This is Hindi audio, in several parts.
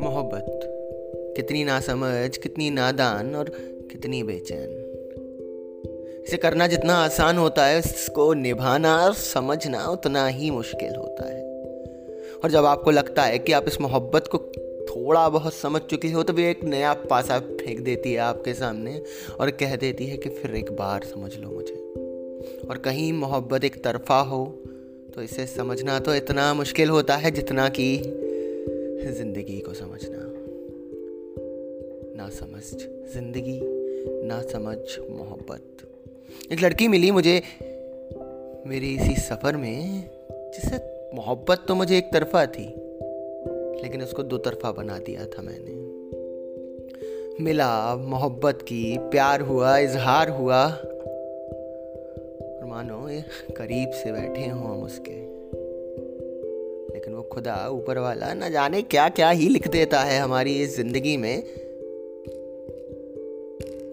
मोहब्बत, कितनी नासमझ, कितनी नादान और कितनी बेचैन। इसे करना जितना आसान होता है, इसको निभाना और समझना उतना ही मुश्किल होता है। और जब आपको लगता है कि आप इस मोहब्बत को थोड़ा बहुत समझ चुके हो तो भी एक नया पासा फेंक देती है आपके सामने और कह देती है कि फिर एक बार समझ लो मुझे। और कहीं मोहब्बत एक तरफा हो तो इसे समझना तो इतना मुश्किल होता है जितना कि ज़िंदगी को समझना। ना समझ ज़िंदगी, ना समझ मोहब्बत। एक लड़की मिली मुझे मेरे इसी सफ़र में जिसे मोहब्बत तो मुझे एक तरफा थी, लेकिन उसको दो तरफा बना दिया था मैंने। मिला, मोहब्बत की, प्यार हुआ, इजहार हुआ मानो ये करीब से बैठे हों हम उसके। लेकिन वो खुदा ऊपर वाला न जाने क्या क्या ही लिख देता है हमारी इस ज़िंदगी में।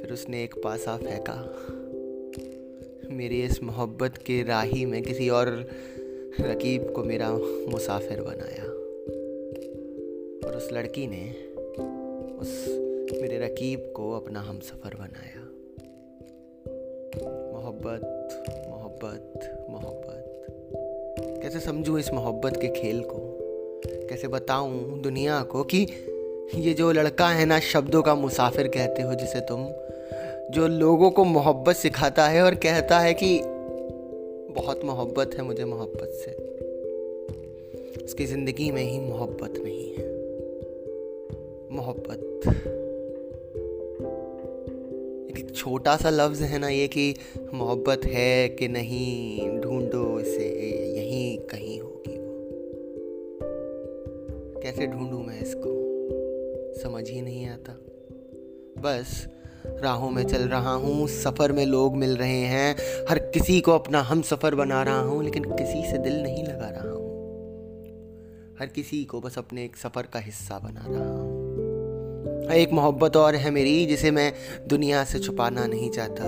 फिर उसने एक पासा फेंका। मेरी इस मोहब्बत के राही में किसी और रकीब को मेरा मुसाफिर बनाया। और उस लड़की ने उस मेरे रकीब को अपना हम सफ़र बनाया। मोहब्बत मोहब्बत मोहब्बत। कैसे समझूं इस मोहब्बत के खेल को? कैसे बताऊँ दुनिया को कि ये जो लड़का है ना, शब्दों का मुसाफिर कहते हो जिसे तुम, जो लोगों को मोहब्बत सिखाता है और कहता है कि बहुत मोहब्बत है मुझे मोहब्बत से। उसकी ज़िंदगी में ही मोहब्बत नहीं है। मोहब्बत। एक छोटा सा लफ्ज़ है ना ये कि मोहब्बत है कि नहीं, ढूंढो इसे, यहीं कहीं होगी वो। कैसे ढूंढूं मैं इसको? समझ ही नहीं आता। बस, राहों में चल रहा हूँ, सफ़र में लोग मिल रहे हैं, हर किसी को अपना हम सफ़र बना रहा हूँ, लेकिन किसी से दिल नहीं लगा रहा हूँ। हर किसी को बस अपने एक सफ़र का हिस्सा बना रहा हूँ। एक मोहब्बत और है मेरी, जिसे मैं दुनिया से छुपाना नहीं चाहता।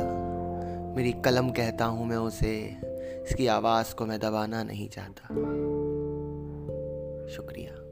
मेरी कलम कहता हूँ मैं उसे, इसकी आवाज़ को मैं दबाना नहीं चाहता। शुक्रिया।